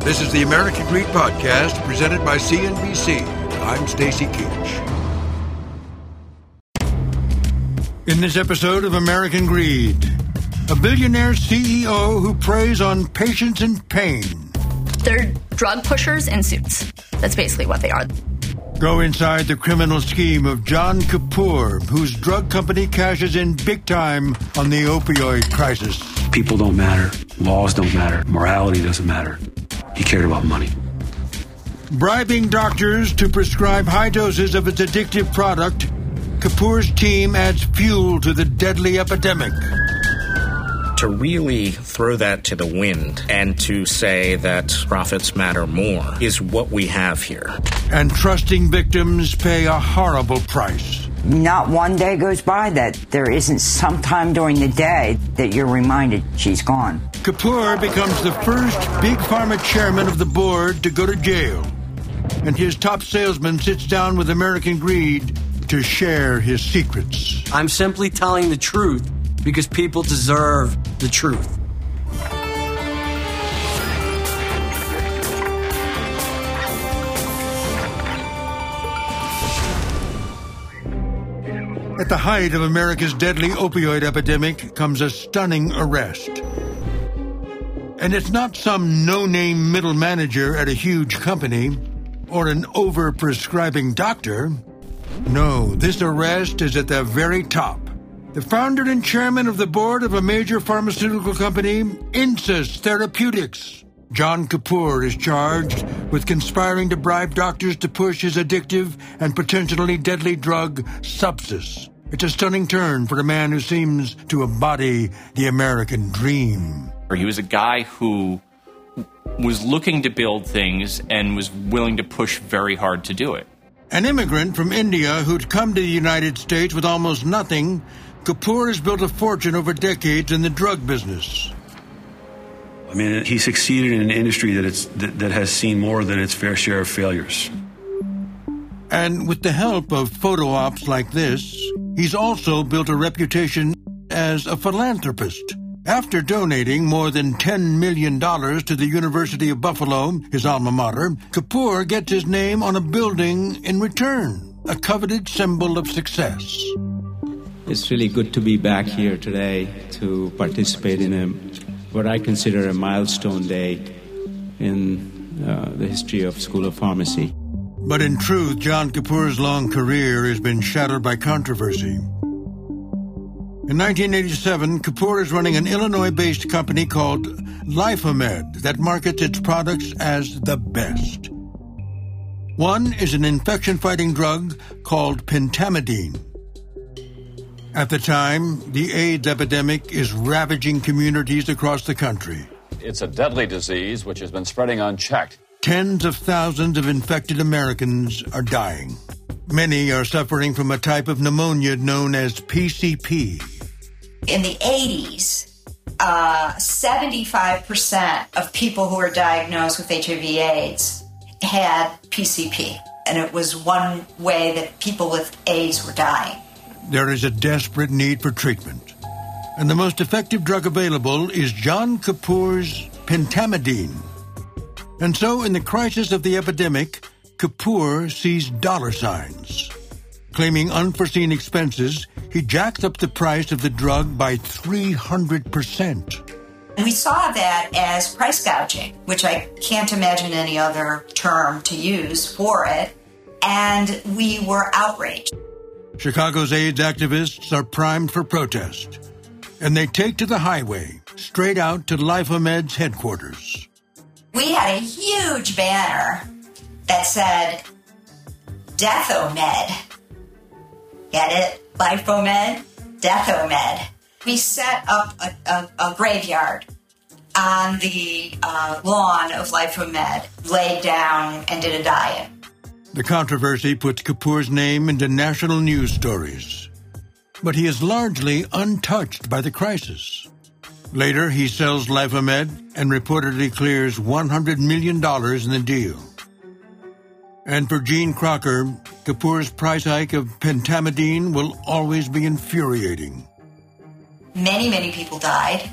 This is the American Greed Podcast presented by CNBC. I'm Stacy Keach. In this episode of American Greed, a billionaire CEO who preys on patients in pain. They're drug pushers in suits. That's basically what they are. Go inside the criminal scheme of John Kapoor, whose drug company cashes in big time on the opioid crisis. People don't matter. Laws don't matter. Morality doesn't matter. He cared about money. Bribing doctors to prescribe high doses of its addictive product, Kapoor's team adds fuel to the deadly epidemic. To really throw that to the wind and to say that profits matter more is what we have here. And trusting victims pay a horrible price. Not one day goes by that there isn't some time during the day that you're reminded she's gone. Kapoor becomes the first big pharma chairman of the board to go to jail. And his top salesman sits down with American Greed to share his secrets. I'm simply telling the truth because people deserve the truth. At the height of America's deadly opioid epidemic comes a stunning arrest. And it's not some no name middle manager at a huge company or an over-prescribing doctor. No, this arrest is at the very top. The founder and chairman of the board of a major pharmaceutical company, Insys Therapeutics. John Kapoor is charged with conspiring to bribe doctors to push his addictive and potentially deadly drug, Subsys. It's a stunning turn for a man who seems to embody the American dream. He was a guy who was looking to build things and was willing to push very hard to do it. An immigrant from India who'd come to the United States with almost nothing, Kapoor has built a fortune over decades in the drug business. I mean, he succeeded in an industry that, it's, that, that has seen more than its fair share of failures. And with the help of photo ops like this, he's also built a reputation as a philanthropist. After donating more than $10 million to the University of Buffalo, his alma mater, Kapoor gets his name on a building in return, a coveted symbol of success. It's really good to be back here today to participate in a what I consider a milestone day in uh, the history of School of Pharmacy. But in truth, John Kapoor's long career has been shadowed by controversy. In 1987, Kapoor is running an Illinois based company called LyphoMed that markets its products as the best. One is an infection fighting drug called pentamidine. At the time, the AIDS epidemic is ravaging communities across the country. It's a deadly disease which has been spreading unchecked. Tens of thousands of infected Americans are dying. Many are suffering from a type of pneumonia known as PCP. In the 80s, uh, 75% of people who were diagnosed with HIV AIDS had PCP. And it was one way that people with AIDS were dying there is a desperate need for treatment. And the most effective drug available is John Kapoor's pentamidine. And so, in the crisis of the epidemic, Kapoor sees dollar signs. Claiming unforeseen expenses, he jacked up the price of the drug by 300%. We saw that as price gouging, which I can't imagine any other term to use for it. And we were outraged. Chicago's AIDS activists are primed for protest, and they take to the highway straight out to LyphoMed's headquarters. We had a huge banner that said Deathomed. Get it? LyphoMed, Deathomed. We set up a, a, a graveyard on the uh, lawn of LyphoMed laid down and did a diet. The controversy puts Kapoor's name into national news stories. But he is largely untouched by the crisis. Later, he sells LyphoMed and reportedly clears $100 million in the deal. And for Gene Crocker, Kapoor's price hike of pentamidine will always be infuriating. Many, many people died.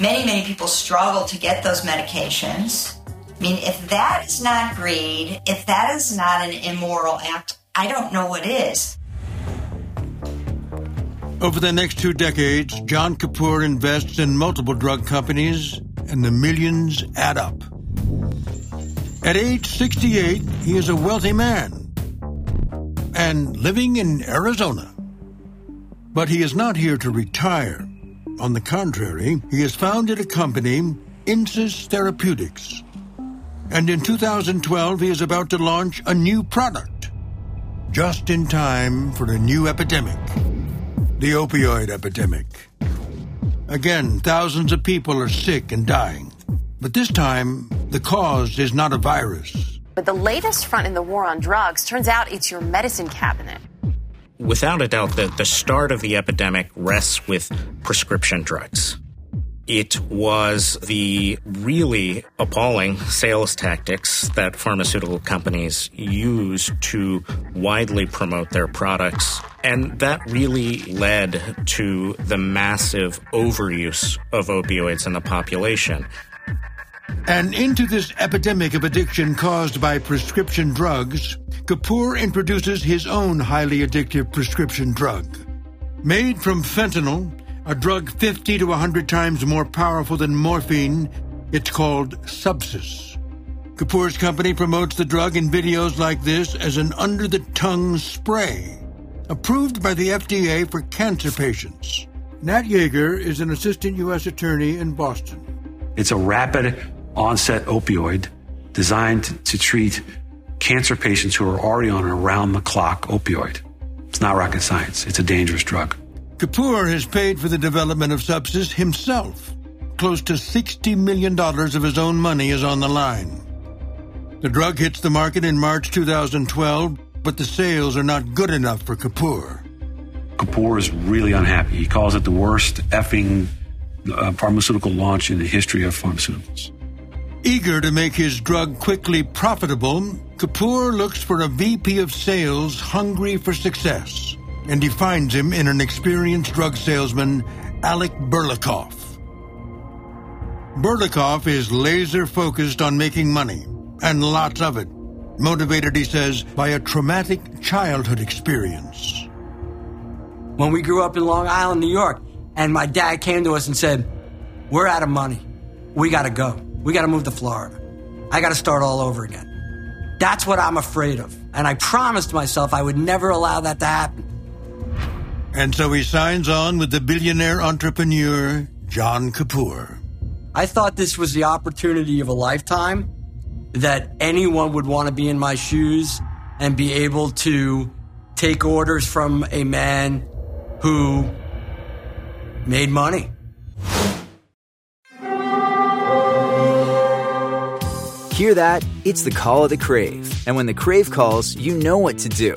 Many, many people struggled to get those medications. I mean, if that is not greed, if that is not an immoral act, I don't know what is. Over the next two decades, John Kapoor invests in multiple drug companies, and the millions add up. At age 68, he is a wealthy man and living in Arizona. But he is not here to retire. On the contrary, he has founded a company, Insys Therapeutics. And in 2012, he is about to launch a new product, just in time for a new epidemic the opioid epidemic. Again, thousands of people are sick and dying. But this time, the cause is not a virus. But the latest front in the war on drugs turns out it's your medicine cabinet. Without a doubt, the, the start of the epidemic rests with prescription drugs. It was the really appalling sales tactics that pharmaceutical companies use to widely promote their products. And that really led to the massive overuse of opioids in the population. And into this epidemic of addiction caused by prescription drugs, Kapoor introduces his own highly addictive prescription drug. Made from fentanyl, a drug 50 to 100 times more powerful than morphine, it's called Subsys. Kapoor's company promotes the drug in videos like this as an under the tongue spray, approved by the FDA for cancer patients. Nat Yeager is an assistant U.S. attorney in Boston. It's a rapid onset opioid designed to treat cancer patients who are already on an around the clock opioid. It's not rocket science, it's a dangerous drug. Kapoor has paid for the development of Subsys himself. Close to $60 million of his own money is on the line. The drug hits the market in March 2012, but the sales are not good enough for Kapoor. Kapoor is really unhappy. He calls it the worst effing uh, pharmaceutical launch in the history of pharmaceuticals. Eager to make his drug quickly profitable, Kapoor looks for a VP of sales hungry for success and he finds him in an experienced drug salesman, Alec Burlakoff. Burlakoff is laser focused on making money, and lots of it. Motivated, he says, by a traumatic childhood experience. When we grew up in Long Island, New York, and my dad came to us and said, We're out of money. We gotta go. We gotta move to Florida. I gotta start all over again. That's what I'm afraid of. And I promised myself I would never allow that to happen. And so he signs on with the billionaire entrepreneur, John Kapoor. I thought this was the opportunity of a lifetime that anyone would want to be in my shoes and be able to take orders from a man who made money. Hear that? It's the call of the Crave. And when the Crave calls, you know what to do.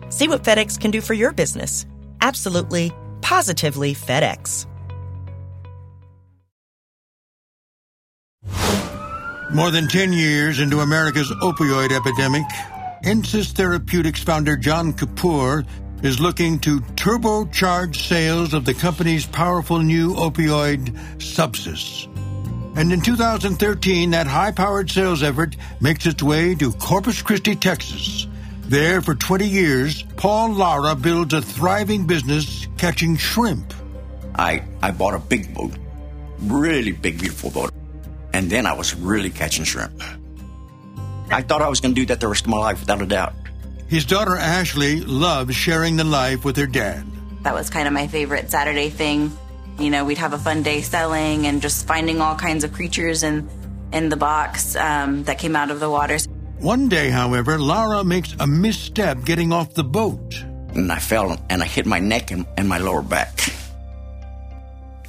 See what FedEx can do for your business. Absolutely, positively FedEx. More than 10 years into America's opioid epidemic, Insys Therapeutics founder John Kapoor is looking to turbocharge sales of the company's powerful new opioid, Subsys. And in 2013, that high powered sales effort makes its way to Corpus Christi, Texas. There, for 20 years, Paul Lara builds a thriving business catching shrimp. I, I bought a big boat, really big, beautiful boat. And then I was really catching shrimp. I thought I was going to do that the rest of my life without a doubt. His daughter Ashley loves sharing the life with her dad. That was kind of my favorite Saturday thing. You know, we'd have a fun day selling and just finding all kinds of creatures in, in the box um, that came out of the waters. One day, however, Lara makes a misstep getting off the boat. And I fell and I hit my neck and, and my lower back.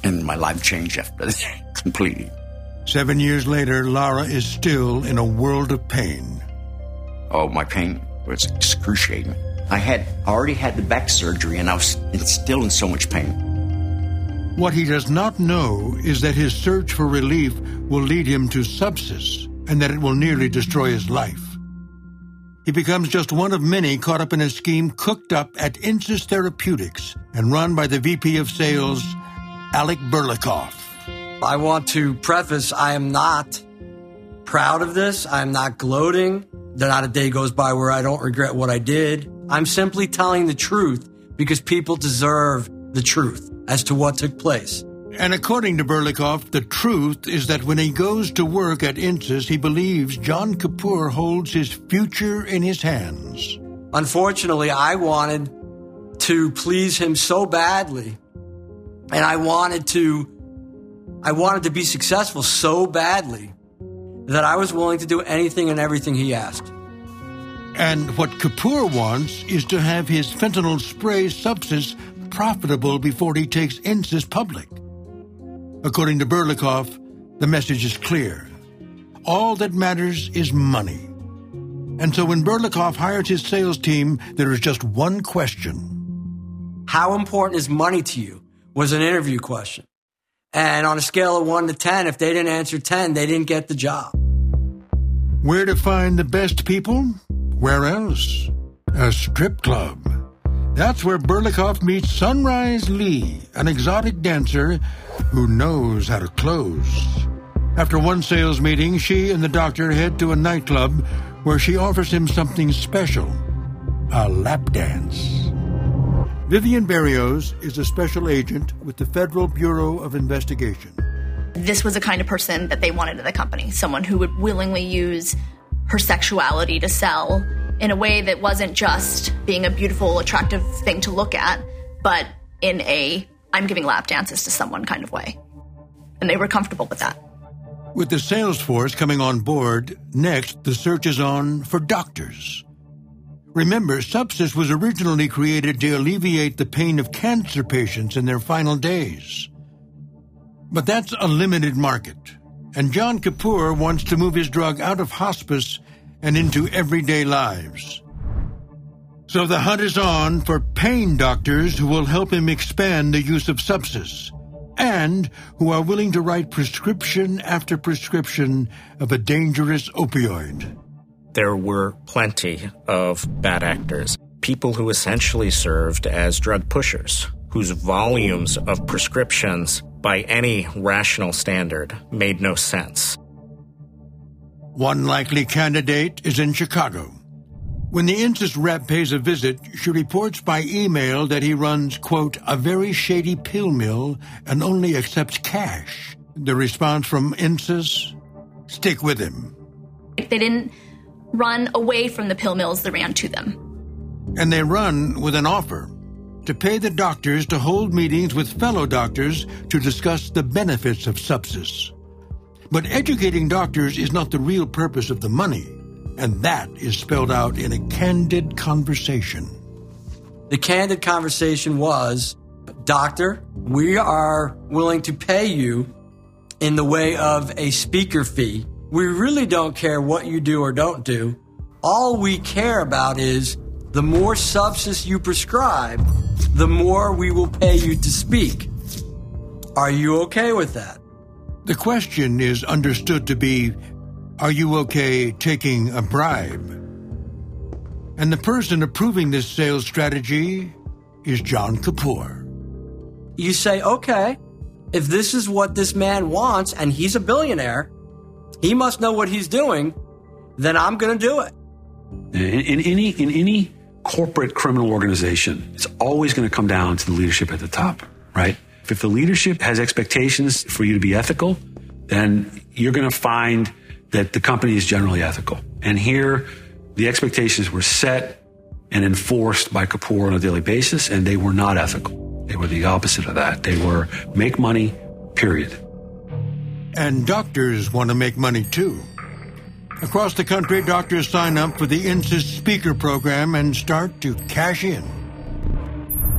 And my life changed after that completely. Seven years later, Lara is still in a world of pain. Oh, my pain was excruciating. I had already had the back surgery and I was still in so much pain. What he does not know is that his search for relief will lead him to Subsys and that it will nearly destroy his life. He becomes just one of many caught up in a scheme cooked up at Insys Therapeutics and run by the VP of Sales, Alec Burlakoff. I want to preface I am not proud of this. I'm not gloating. That not a day goes by where I don't regret what I did. I'm simply telling the truth because people deserve the truth as to what took place. And according to Burlakoff, the truth is that when he goes to work at Insys, he believes John Kapoor holds his future in his hands. Unfortunately, I wanted to please him so badly, and I wanted to I wanted to be successful so badly that I was willing to do anything and everything he asked. And what Kapoor wants is to have his fentanyl spray Subsys profitable before he takes Insys public. According to Burlakoff, the message is clear. All that matters is money. And so when Burlakoff hires his sales team, there is just one question. How important is money to you? Was an interview question. And on a scale of 1 to 10, if they didn't answer 10, they didn't get the job. Where to find the best people? Where else? A strip club. That's where Burlakoff meets Sunrise Lee, an exotic dancer who knows how to close. After one sales meeting, she and the doctor head to a nightclub where she offers him something special a lap dance. Vivian Barrios is a special agent with the Federal Bureau of Investigation. This was the kind of person that they wanted in the company someone who would willingly use her sexuality to sell in a way that wasn't just being a beautiful, attractive thing to look at, but in a I'm giving lap dances to someone kind of way. And they were comfortable with that. With the sales force coming on board, next the search is on for doctors. Remember, Subsys was originally created to alleviate the pain of cancer patients in their final days. But that's a limited market, and John Kapoor wants to move his drug out of hospice and into everyday lives. So the hunt is on for pain doctors who will help him expand the use of Subsys and who are willing to write prescription after prescription of a dangerous opioid there were plenty of bad actors, people who essentially served as drug pushers, whose volumes of prescriptions by any rational standard made no sense. One likely candidate is in Chicago. When the Insys rep pays a visit, she reports by email that he runs, quote, a very shady pill mill and only accepts cash. The response from Insys? Stick with him. If They didn't run away from the pill mills, they ran to them. And they run with an offer to pay the doctors to hold meetings with fellow doctors to discuss the benefits of Subsys. But educating doctors is not the real purpose of the money, and that is spelled out in a candid conversation. The candid conversation was Doctor, we are willing to pay you in the way of a speaker fee we really don't care what you do or don't do. All we care about is the more Subsys you prescribe, the more we will pay you to speak. Are you okay with that? The question is understood to be Are you okay taking a bribe? And the person approving this sales strategy is John Kapoor. You say, okay, if this is what this man wants and he's a billionaire, he must know what he's doing, then I'm going to do it. In, in any in any corporate criminal organization, it's always going to come down to the leadership at the top, right? If the leadership has expectations for you to be ethical, then you're going to find that the company is generally ethical. And here, the expectations were set and enforced by Kapoor on a daily basis, and they were not ethical. They were the opposite of that. They were make money, period. And doctors want to make money too. Across the country, doctors sign up for the INSYS speaker program and start to cash in.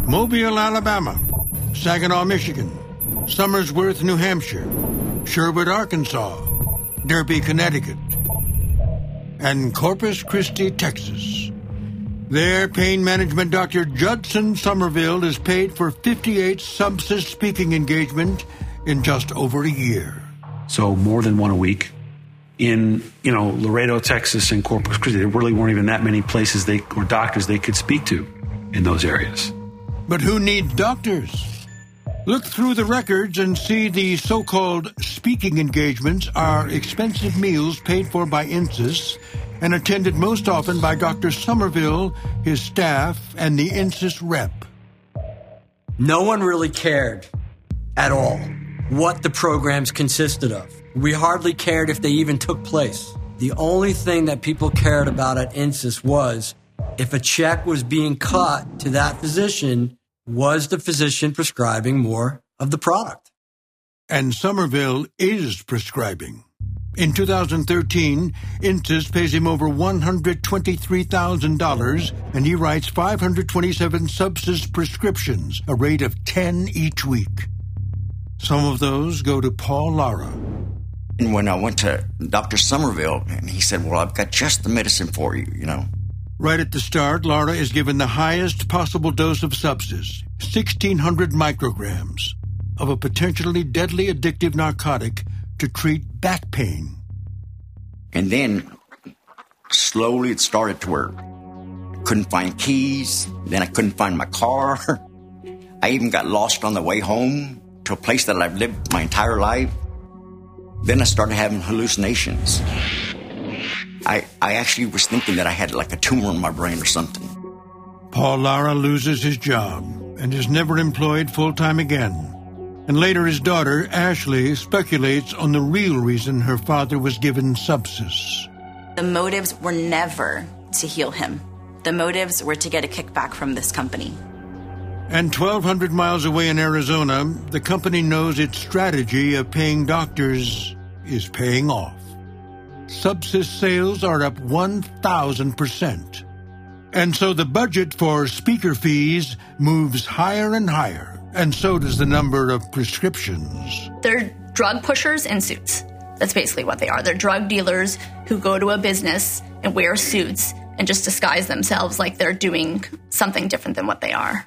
Mobile, Alabama, Saginaw, Michigan, Somersworth, New Hampshire, Sherwood, Arkansas, Derby, Connecticut, and Corpus Christi, Texas. There, pain management doctor Judson Somerville is paid for 58 subsys speaking engagement in just over a year. So more than one a week. In you know Laredo, Texas, and Corpus Christi, there really weren't even that many places they or doctors they could speak to in those areas. But who needs doctors? Look through the records and see the so called speaking engagements are expensive meals paid for by INSYS and attended most often by Dr. Somerville, his staff, and the INSYS rep. No one really cared at all what the programs consisted of. We hardly cared if they even took place. The only thing that people cared about at INSYS was if a check was being cut to that physician, was the physician prescribing more of the product? And Somerville is prescribing. In 2013, INSYS pays him over $123,000 and he writes 527 subsys prescriptions, a rate of 10 each week. Some of those go to Paul Lara. And when I went to Dr. Somerville, and he said, Well, I've got just the medicine for you, you know. Right at the start, Lara is given the highest possible dose of subsys, 1600 micrograms, of a potentially deadly addictive narcotic to treat back pain. And then slowly it started to work. Couldn't find keys, then I couldn't find my car. I even got lost on the way home to a place that I've lived my entire life. Then I started having hallucinations. I, I actually was thinking that I had like a tumor in my brain or something. Paul Lara loses his job and is never employed full time again. And later, his daughter, Ashley, speculates on the real reason her father was given subsys. The motives were never to heal him, the motives were to get a kickback from this company. And 1,200 miles away in Arizona, the company knows its strategy of paying doctors is paying off. Subsys sales are up 1,000%. And so the budget for speaker fees moves higher and higher, and so does the number of prescriptions. They're drug pushers in suits. That's basically what they are. They're drug dealers who go to a business and wear suits and just disguise themselves like they're doing something different than what they are.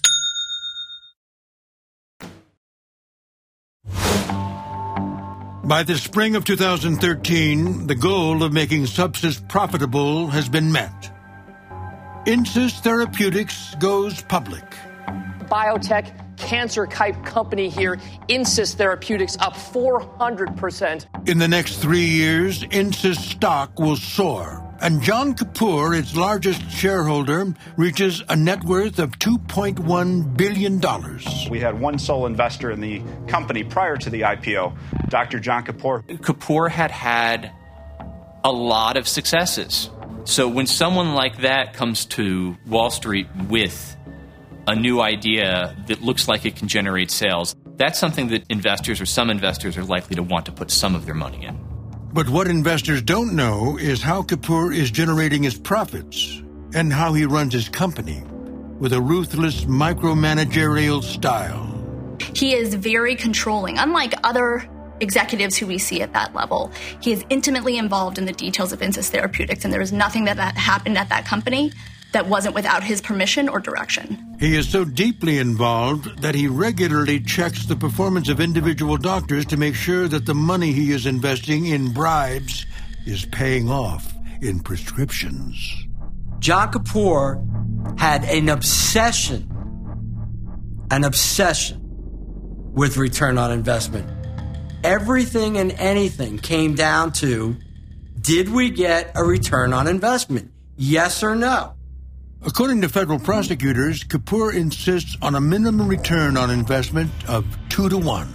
By the spring of 2013, the goal of making Subsys profitable has been met. Insys Therapeutics goes public. Biotech cancer type company here, Insys Therapeutics, up 400%. In the next three years, Insys stock will soar. And John Kapoor, its largest shareholder, reaches a net worth of $2.1 billion. We had one sole investor in the company prior to the IPO, Dr. John Kapoor. Kapoor had had a lot of successes. So when someone like that comes to Wall Street with a new idea that looks like it can generate sales, that's something that investors or some investors are likely to want to put some of their money in. But what investors don't know is how Kapoor is generating his profits and how he runs his company with a ruthless micromanagerial style. He is very controlling, unlike other executives who we see at that level. He is intimately involved in the details of Insys Therapeutics, and there is nothing that, that happened at that company that wasn't without his permission or direction. He is so deeply involved that he regularly checks the performance of individual doctors to make sure that the money he is investing in bribes is paying off in prescriptions. John Kapoor had an obsession, an obsession with return on investment. Everything and anything came down to did we get a return on investment? Yes or no? According to federal prosecutors, Kapoor insists on a minimum return on investment of two to one.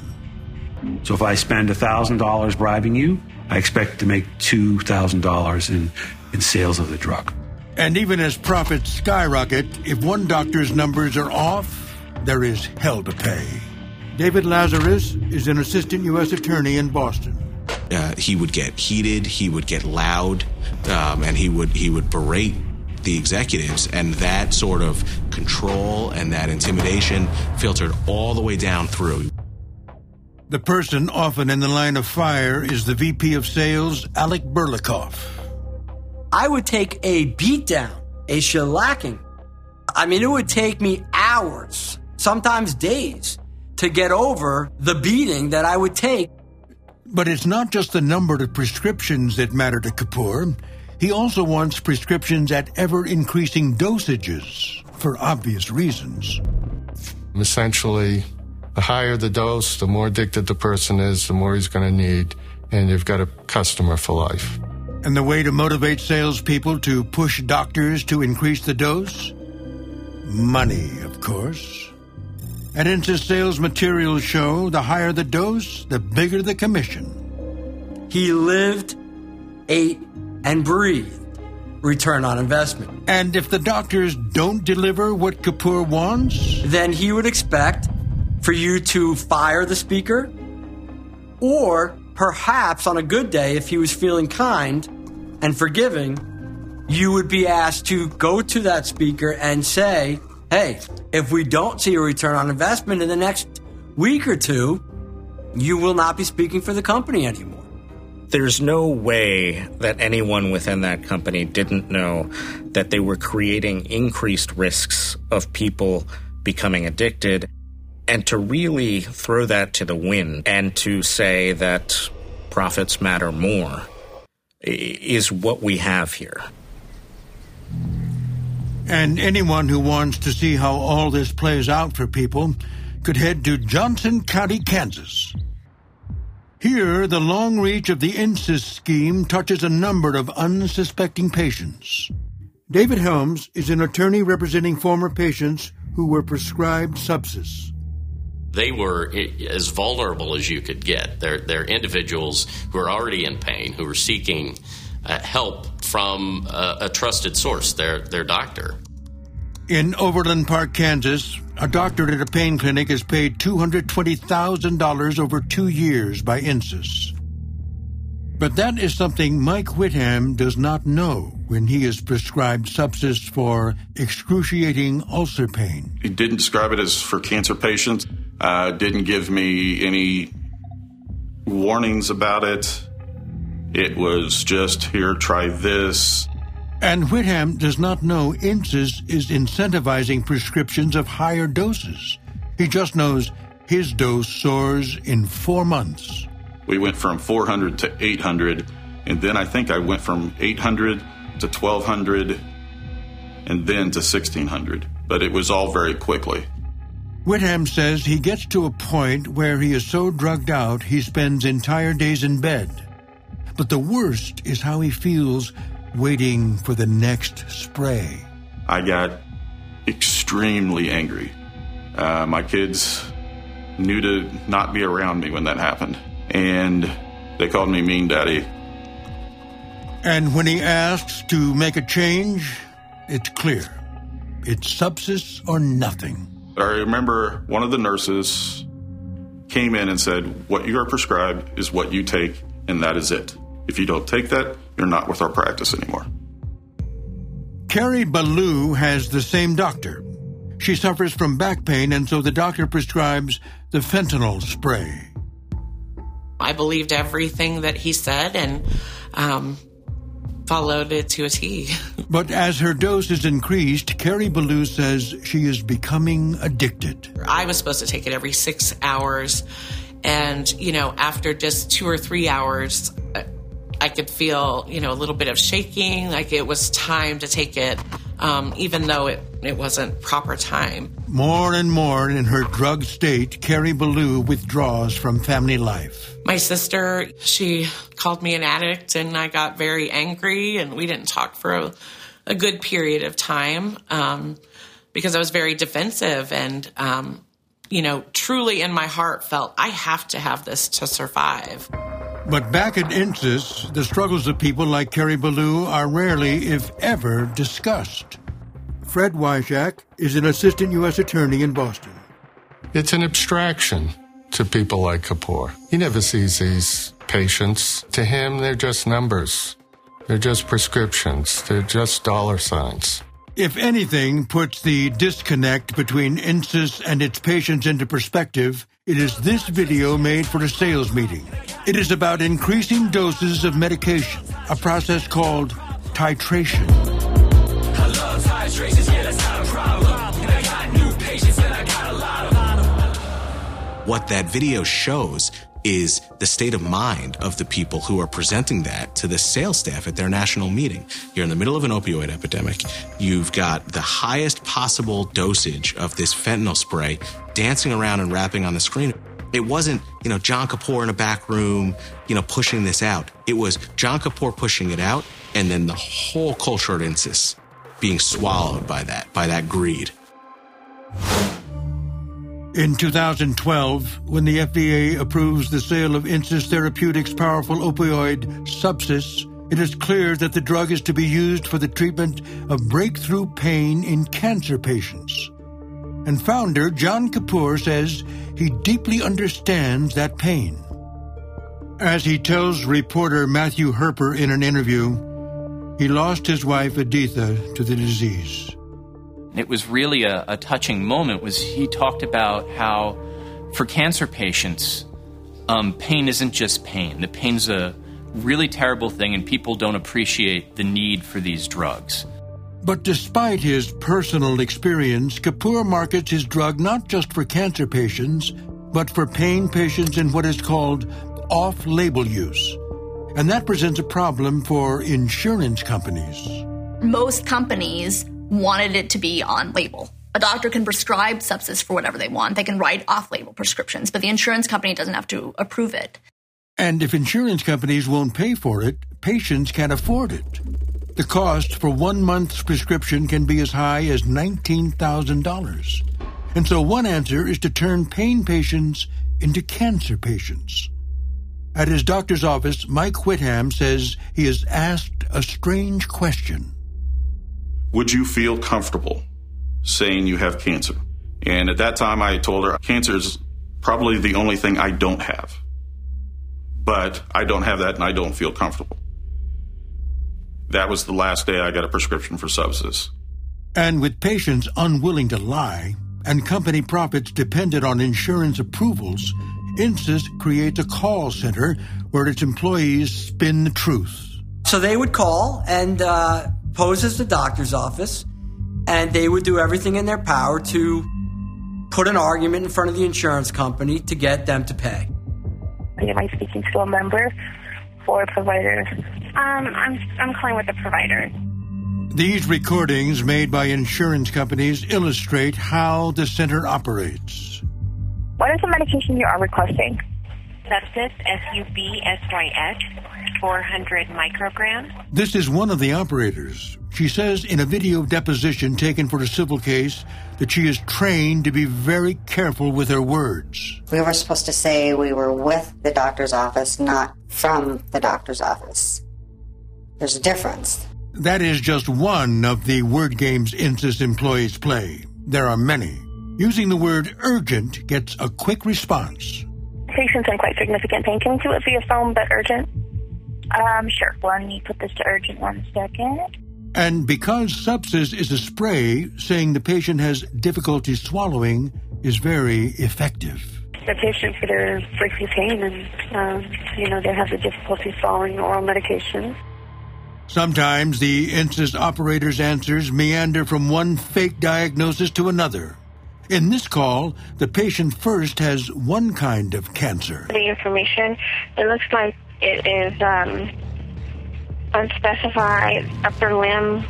So if I spend $1,000 bribing you, I expect to make $2,000 in, in sales of the drug. And even as profits skyrocket, if one doctor's numbers are off, there is hell to pay. David Lazarus is an assistant U.S. attorney in Boston. Uh, he would get heated, he would get loud, um, and he would he would berate the executives, and that sort of control and that intimidation filtered all the way down through. The person often in the line of fire is the VP of Sales, Alec Burlakoff. I would take a beatdown, a shellacking. I mean, it would take me hours, sometimes days, to get over the beating that I would take. But it's not just the number of prescriptions that matter to Kapoor. He also wants prescriptions at ever increasing dosages for obvious reasons. Essentially, the higher the dose, the more addicted the person is, the more he's going to need, and you've got a customer for life. And the way to motivate salespeople to push doctors to increase the dose? Money, of course. At Insys Sales Materials Show, the higher the dose, the bigger the commission. He lived, ate, and breathe return on investment. And if the doctors don't deliver what Kapoor wants? Then he would expect for you to fire the speaker, or perhaps on a good day, if he was feeling kind and forgiving, you would be asked to go to that speaker and say, hey, if we don't see a return on investment in the next week or two, you will not be speaking for the company anymore. There's no way that anyone within that company didn't know that they were creating increased risks of people becoming addicted. And to really throw that to the wind and to say that profits matter more is what we have here. And anyone who wants to see how all this plays out for people could head to Johnson County, Kansas. Here, the long reach of the Insys scheme touches a number of unsuspecting patients. David Helms is an attorney representing former patients who were prescribed Subsys. They were as vulnerable as you could get. They're, they're individuals who are already in pain, who are seeking uh, help from a, a trusted source, their, their doctor. In Overland Park, Kansas, a doctor at a pain clinic is paid $220,000 over two years by Insys. But that is something Mike Whitham does not know when he is prescribed Subsys for excruciating ulcer pain. He didn't describe it as for cancer patients, uh, didn't give me any warnings about it. It was just here, try this. And Whitham does not know Insys is incentivizing prescriptions of higher doses. He just knows his dose soars in four months. We went from 400 to 800, and then I think I went from 800 to 1200 and then to 1600 but it was all very quickly. Whitham says he gets to a point where he is so drugged out he spends entire days in bed. But the worst is how he feels waiting for the next spray. I got extremely angry. Uh, my kids knew to not be around me when that happened, and they called me Mean Daddy. And when he asks to make a change, it's clear. It's Subsys or nothing. I remember one of the nurses came in and said, What you are prescribed is what you take, and that is it. If you don't take that, you're not with our practice anymore. Carrie Ballou has the same doctor. She suffers from back pain, and so the doctor prescribes the fentanyl spray. I believed everything that he said, and um, followed it to a T. but as her dose is increased, Carrie Ballou says she is becoming addicted. I was supposed to take it every six hours. And, you know, after just two or three hours, I could feel, you know, a little bit of shaking, like it was time to take it, um, even though it, it wasn't proper time. More and more in her drug state, Carrie Ballou withdraws from family life. My sister, she called me an addict, and I got very angry, and we didn't talk for a, a good period of time um, because I was very defensive and, um, you know, truly in my heart felt I have to have this to survive. But back at Insys, the struggles of people like Carrie Ballou are rarely, if ever, discussed. Fred Wyshak is an assistant U.S. attorney in Boston. It's an abstraction to people like Kapoor. He never sees these patients. To him, they're just numbers. They're just prescriptions. They're just dollar signs. If anything puts the disconnect between Insys and its patients into perspective, it is this video made for a sales meeting. It is about increasing doses of medication, a process called titration. What that video shows is the state of mind of the people who are presenting that to the sales staff at their national meeting. You're in the middle of an opioid epidemic. You've got the highest possible dosage of this fentanyl spray dancing around and rapping on the screen. It wasn't, you know, John Kapoor in a back room, you know, pushing this out. It was John Kapoor pushing it out and then the whole culture at Insys being swallowed by that, by that greed. In 2012, when the FDA approves the sale of Insys Therapeutics' powerful opioid, Subsys, it is clear that the drug is to be used for the treatment of breakthrough pain in cancer patients. And founder John Kapoor says he deeply understands that pain. As he tells reporter Matthew Herper in an interview, he lost his wife Editha to the disease it was really a, a touching moment was he talked about how for cancer patients um, pain isn't just pain. The pain's a really terrible thing and people don't appreciate the need for these drugs. But despite his personal experience kapoor markets his drug not just for cancer patients but for pain patients in what is called off-label use. And that presents a problem for insurance companies. Most companies wanted it to be on label. A doctor can prescribe Subsys for whatever they want. They can write off label prescriptions, but the insurance company doesn't have to approve it. And if insurance companies won't pay for it, patients can't afford it. The cost for one month's prescription can be as high as $19,000. And so one answer is to turn pain patients into cancer patients. At his doctor's office, Mike Whitham says he has asked a strange question. Would you feel comfortable saying you have cancer? And at that time, I told her, cancer is probably the only thing I don't have. But I don't have that and I don't feel comfortable. That was the last day I got a prescription for Subsys. And with patients unwilling to lie and company profits dependent on insurance approvals, Insys creates a call center where its employees spin the truth. So they would call and uh, pose as the doctor's office, and they would do everything in their power to put an argument in front of the insurance company to get them to pay. Am I speaking to a member or a provider? Um, I'm I'm calling with the provider. These recordings made by insurance companies illustrate how the center operates. What is the medication you are requesting? Subsys S-U-B-S-Y-X, 400 micrograms. This is one of the operators. She says in a video deposition taken for a civil case that she is trained to be very careful with her words. We were supposed to say we were with the doctor's office, not from the doctor's office. There's a difference. That is just one of the word games Insys employees play. There are many. Using the word urgent gets a quick response. Patient's in quite significant pain. Can we do it via phone, but urgent? Um, sure. Let me put this to urgent one second. And because Subsys is a spray, saying the patient has difficulty swallowing is very effective. The patient for their breakthrough pain and, um, you know, they have the difficulty swallowing oral medication. Sometimes the Insys operator's answers meander from one fake diagnosis to another. In this call, the patient first has one kind of cancer. The information, it looks like it is um, unspecified upper limb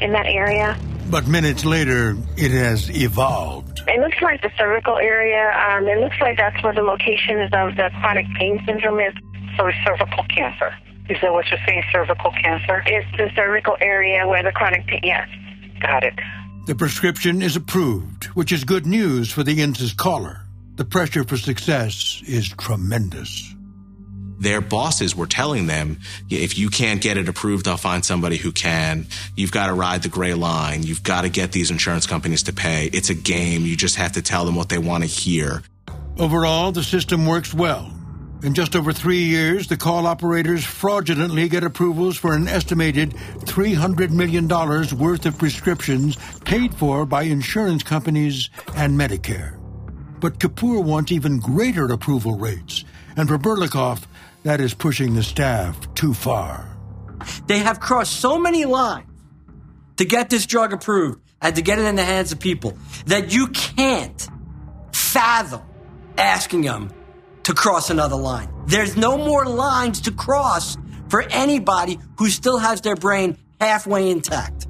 in that area. But minutes later, it has evolved. It looks like the cervical area. Um, it looks like that's where the location is of the chronic pain syndrome is. So it's cervical cancer. Is that what you're saying, cervical cancer? It's the cervical area where the chronic pain, yes. Got it. The prescription is approved, which is good news for the Insys caller. The pressure for success is tremendous. Their bosses were telling them, if you can't get it approved, I'll find somebody who can. You've got to ride the gray line. You've got to get these insurance companies to pay. It's a game. You just have to tell them what they want to hear. Overall, the system works well. In just over three years, the call operators fraudulently get approvals for an estimated $300 million worth of prescriptions paid for by insurance companies and Medicare. But Kapoor wants even greater approval rates, and for Burlakoff, that is pushing the staff too far. They have crossed so many lines to get this drug approved and to get it in the hands of people that you can't fathom asking them to cross another line. There's no more lines to cross for anybody who still has their brain halfway intact.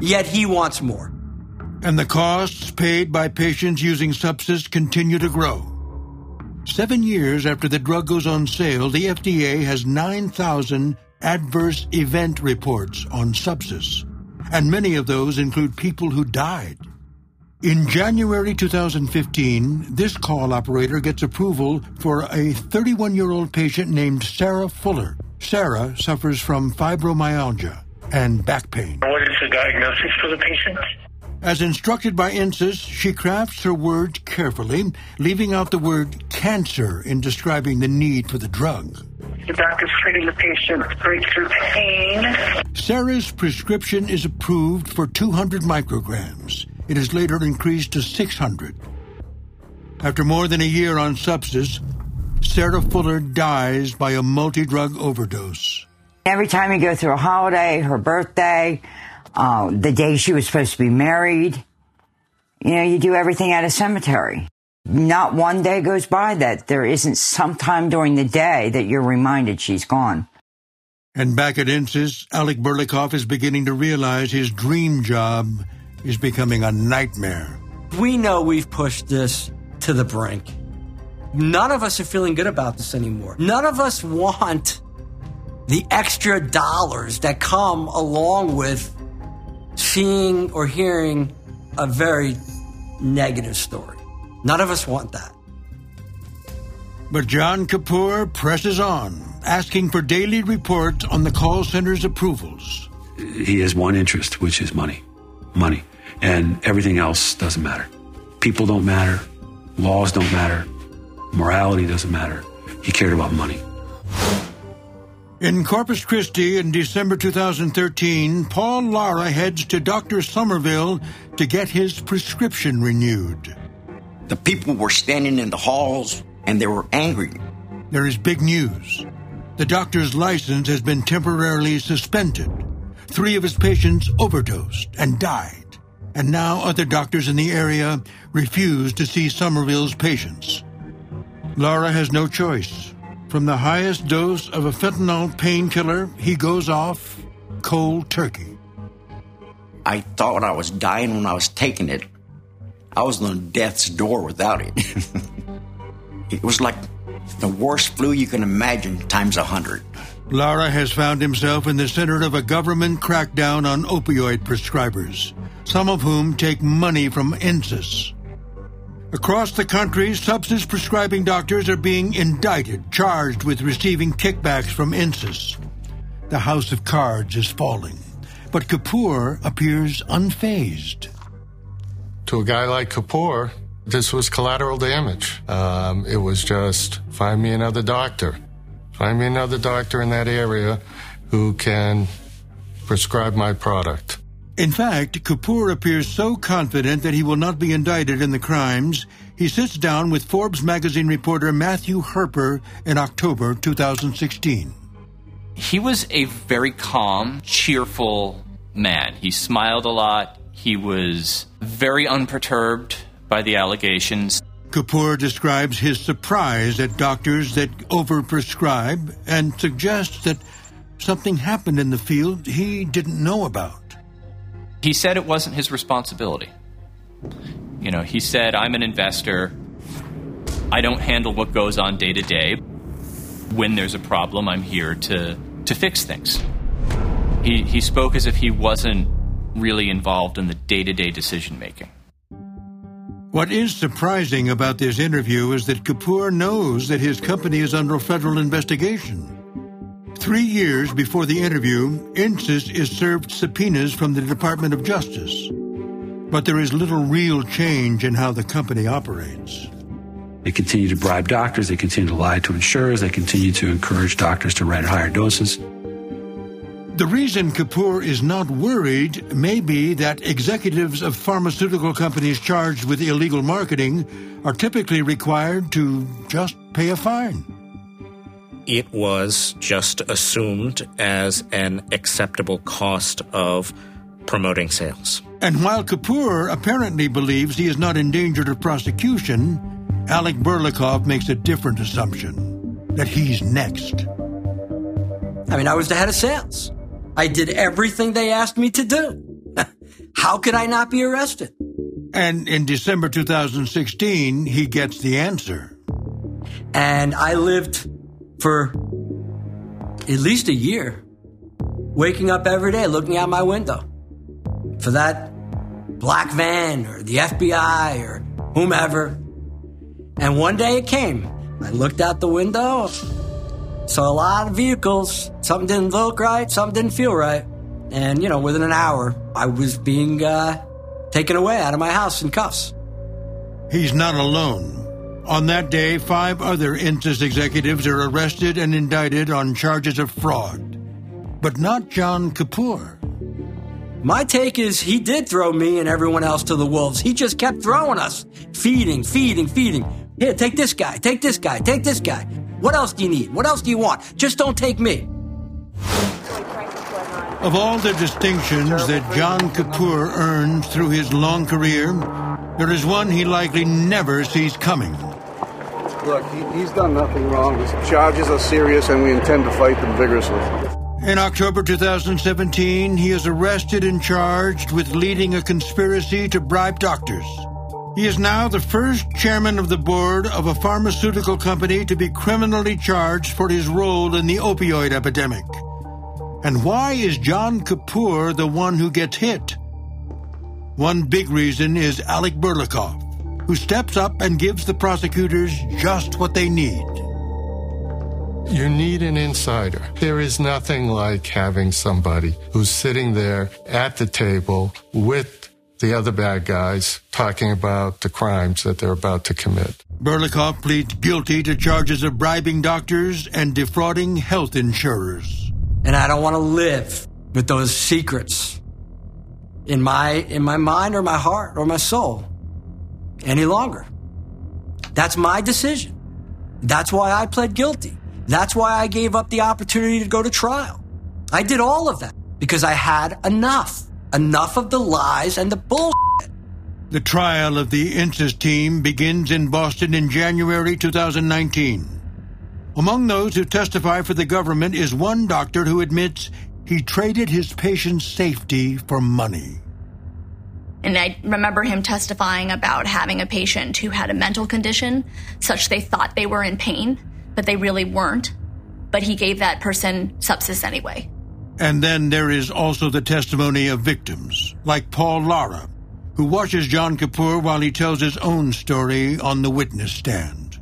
Yet he wants more. And the costs paid by patients using Subsys continue to grow. Seven years after the drug goes on sale, the FDA has 9,000 adverse event reports on Subsys, and many of those include people who died. In January 2015, this call operator gets approval for a 31 year old patient named Sarah Fuller. Sarah suffers from fibromyalgia and back pain. What is the diagnosis for the patient? As instructed by Insys, she crafts her words carefully, leaving out the word cancer in describing the need for the drug. The doctor's treating the patient with breakthrough pain. Sarah's prescription is approved for 200 micrograms. It is later increased to 600. After more than a year on Subsys, Sarah Fuller dies by a multi drug overdose. Every time you go through a holiday, her birthday, uh, the day she was supposed to be married, you know, you do everything at a cemetery. Not one day goes by that there isn't some time during the day that you're reminded she's gone. And back at Insys, Alec Burlakoff is beginning to realize his dream job is becoming a nightmare. We know we've pushed this to the brink. None of us are feeling good about this anymore. None of us want the extra dollars that come along with seeing or hearing a very negative story. None of us want that. But John Kapoor presses on, asking for daily reports on the call center's approvals. He has one interest, which is money. Money. And everything else doesn't matter. People don't matter. Laws don't matter. Morality doesn't matter. He cared about money. In Corpus Christi in December 2013, Paul Lara heads to Dr. Somerville to get his prescription renewed. The people were standing in the halls and they were angry. There is big news. The doctor's license has been temporarily suspended. Three of his patients overdosed and died. And now other doctors in the area refuse to see Somerville's patients. Lara has no choice. From the highest dose of a fentanyl painkiller, he goes off cold turkey. I thought I was dying when I was taking it. I was on death's door without it. it was like the worst flu you can imagine times a hundred. Lara has found himself in the center of a government crackdown on opioid prescribers, some of whom take money from Insys. Across the country, Subsys prescribing doctors are being indicted, charged with receiving kickbacks from Insys. The house of cards is falling, but Kapoor appears unfazed. To a guy like Kapoor, this was collateral damage. Um, it was just find me another doctor. Find me another doctor in that area who can prescribe my product. In fact, Kapoor appears so confident that he will not be indicted in the crimes, he sits down with Forbes magazine reporter Matthew Harper in October 2016. He was a very calm, cheerful man. He smiled a lot. He was very unperturbed by the allegations. Kapoor describes his surprise at doctors that overprescribe and suggests that something happened in the field he didn't know about. He said it wasn't his responsibility. You know, he said, I'm an investor. I don't handle what goes on day to day. When there's a problem, I'm here to, to fix things. He, he spoke as if he wasn't really involved in the day to day decision making. What is surprising about this interview is that Kapoor knows that his company is under federal investigation. Three years before the interview, Insys is served subpoenas from the Department of Justice. But there is little real change in how the company operates. They continue to bribe doctors, they continue to lie to insurers, they continue to encourage doctors to write higher doses. The reason Kapoor is not worried may be that executives of pharmaceutical companies charged with illegal marketing are typically required to just pay a fine. It was just assumed as an acceptable cost of promoting sales. And while Kapoor apparently believes he is not in danger of prosecution, Alec Burlakoff makes a different assumption that he's next. I mean, I was the head of sales. I did everything they asked me to do. How could I not be arrested? And in December 2016, he gets the answer. And I lived for at least a year, waking up every day looking out my window for that black van or the FBI or whomever. And one day it came. I looked out the window, saw a lot of vehicles. Something didn't look right, something didn't feel right. And, you know, within an hour, I was being uh, taken away out of my house in cuffs. He's not alone. On that day, five other Insys executives are arrested and indicted on charges of fraud. But not John Kapoor. My take is he did throw me and everyone else to the wolves. He just kept throwing us. Feeding, feeding, feeding. Here, take this guy, take this guy, take this guy. What else do you need? What else do you want? Just don't take me. Of all the distinctions that John Kapoor earned through his long career, there is one he likely never sees coming. Look, he, he's done nothing wrong. His charges are serious, and we intend to fight them vigorously. In October 2017, he is arrested and charged with leading a conspiracy to bribe doctors. He is now the first chairman of the board of a pharmaceutical company to be criminally charged for his role in the opioid epidemic. And why is John Kapoor the one who gets hit? One big reason is Alec Burlakoff, who steps up and gives the prosecutors just what they need. You need an insider. There is nothing like having somebody who's sitting there at the table with the other bad guys talking about the crimes that they're about to commit. Burlakoff pleads guilty to charges of bribing doctors and defrauding health insurers. And I don't want to live with those secrets in my in my mind or my heart or my soul any longer. That's my decision. That's why I pled guilty. That's why I gave up the opportunity to go to trial. I did all of that because I had enough. Enough of the lies and the bullshit. The trial of the Insys team begins in Boston in January 2019. Among those who testify for the government is one doctor who admits he traded his patient's safety for money. And I remember him testifying about having a patient who had a mental condition such they thought they were in pain, but they really weren't. But he gave that person Subsys anyway. And then there is also the testimony of victims, like Paul Lara, who watches John Kapoor while he tells his own story on the witness stand.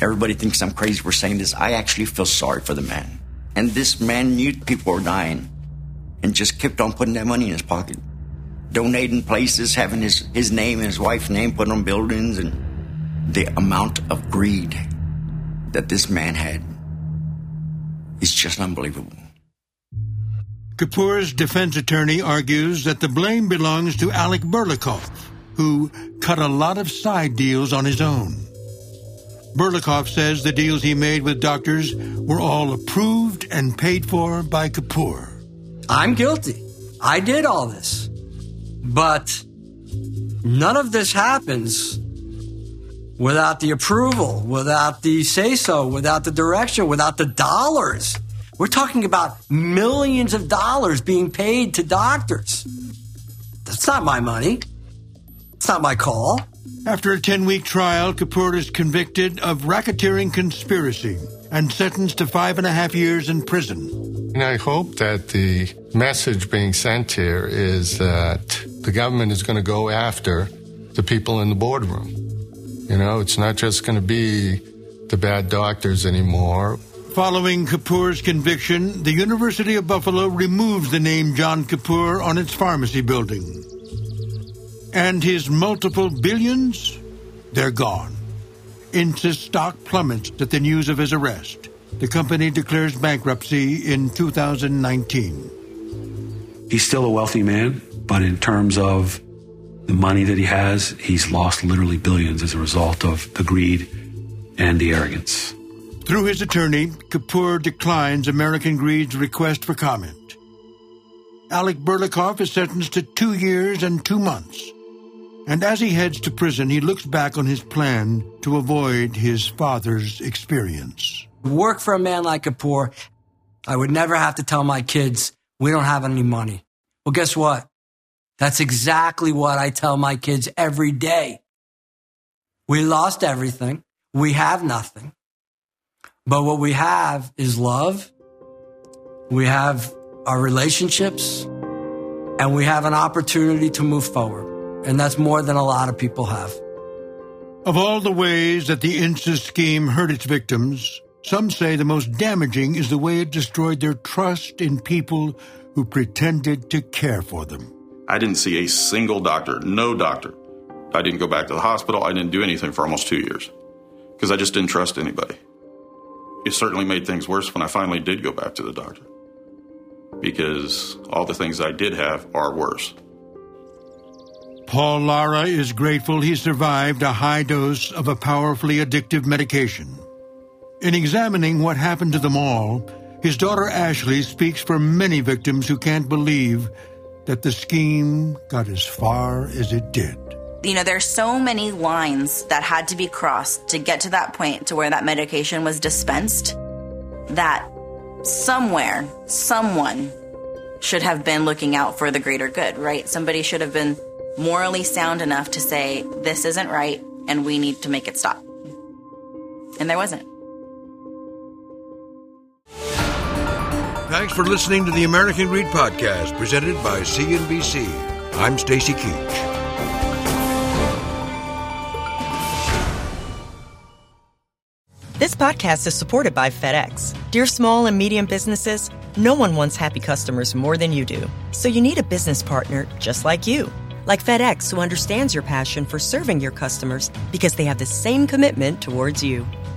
Everybody thinks I'm crazy for saying this. I actually feel sorry for the man. And this man knew people were dying and just kept on putting that money in his pocket. Donating places, having his, his name and his wife's name put on buildings, and the amount of greed that this man had is just unbelievable. Kapoor's defense attorney argues that the blame belongs to Alec Burlakoff, who cut a lot of side deals on his own. Burlakoff says the deals he made with doctors were all approved and paid for by Kapoor. I'm guilty. I did all this. But none of this happens without the approval, without the say so, without the direction, without the dollars. We're talking about millions of dollars being paid to doctors. That's not my money. It's not my call. After a 10 week trial, Kapoor is convicted of racketeering conspiracy and sentenced to five and a half years in prison. And I hope that the message being sent here is that the government is going to go after the people in the boardroom. You know, it's not just going to be the bad doctors anymore. Following Kapoor's conviction, the University of Buffalo removes the name John Kapoor on its pharmacy building. And his multiple billions, they're gone. Insys stock plummets at the news of his arrest. The company declares bankruptcy in 2019. He's still a wealthy man, but in terms of the money that he has, he's lost literally billions as a result of the greed and the arrogance. Through his attorney, Kapoor declines American Greed's request for comment. Alec Burlakoff is sentenced to two years and two months. And as he heads to prison, he looks back on his plan to avoid his father's experience. Work for a man like Kapoor. I would never have to tell my kids, we don't have any money. Well, guess what? That's exactly what I tell my kids every day. We lost everything. We have nothing. But what we have is love. We have our relationships and we have an opportunity to move forward. And that's more than a lot of people have. Of all the ways that the Insys scheme hurt its victims, some say the most damaging is the way it destroyed their trust in people who pretended to care for them. I didn't see a single doctor, no doctor. I didn't go back to the hospital. I didn't do anything for almost two years because I just didn't trust anybody it certainly made things worse when I finally did go back to the doctor because all the things I did have are worse. Paul Lara is grateful he survived a high dose of a powerfully addictive medication. In examining what happened to them all, his daughter Ashley speaks for many victims who can't believe that the scheme got as far as it did. You know, there's so many lines that had to be crossed to get to that point to where that medication was dispensed that somewhere, someone should have been looking out for the greater good, right? Somebody should have been morally sound enough to say, this isn't right and we need to make it stop. And there wasn't. Thanks for listening to the American Greed Podcast presented by CNBC. I'm Stacy Keach. This podcast is supported by FedEx. Dear small and medium businesses, no one wants happy customers more than you do. So you need a business partner just like you. Like FedEx, who understands your passion for serving your customers because they have the same commitment towards you.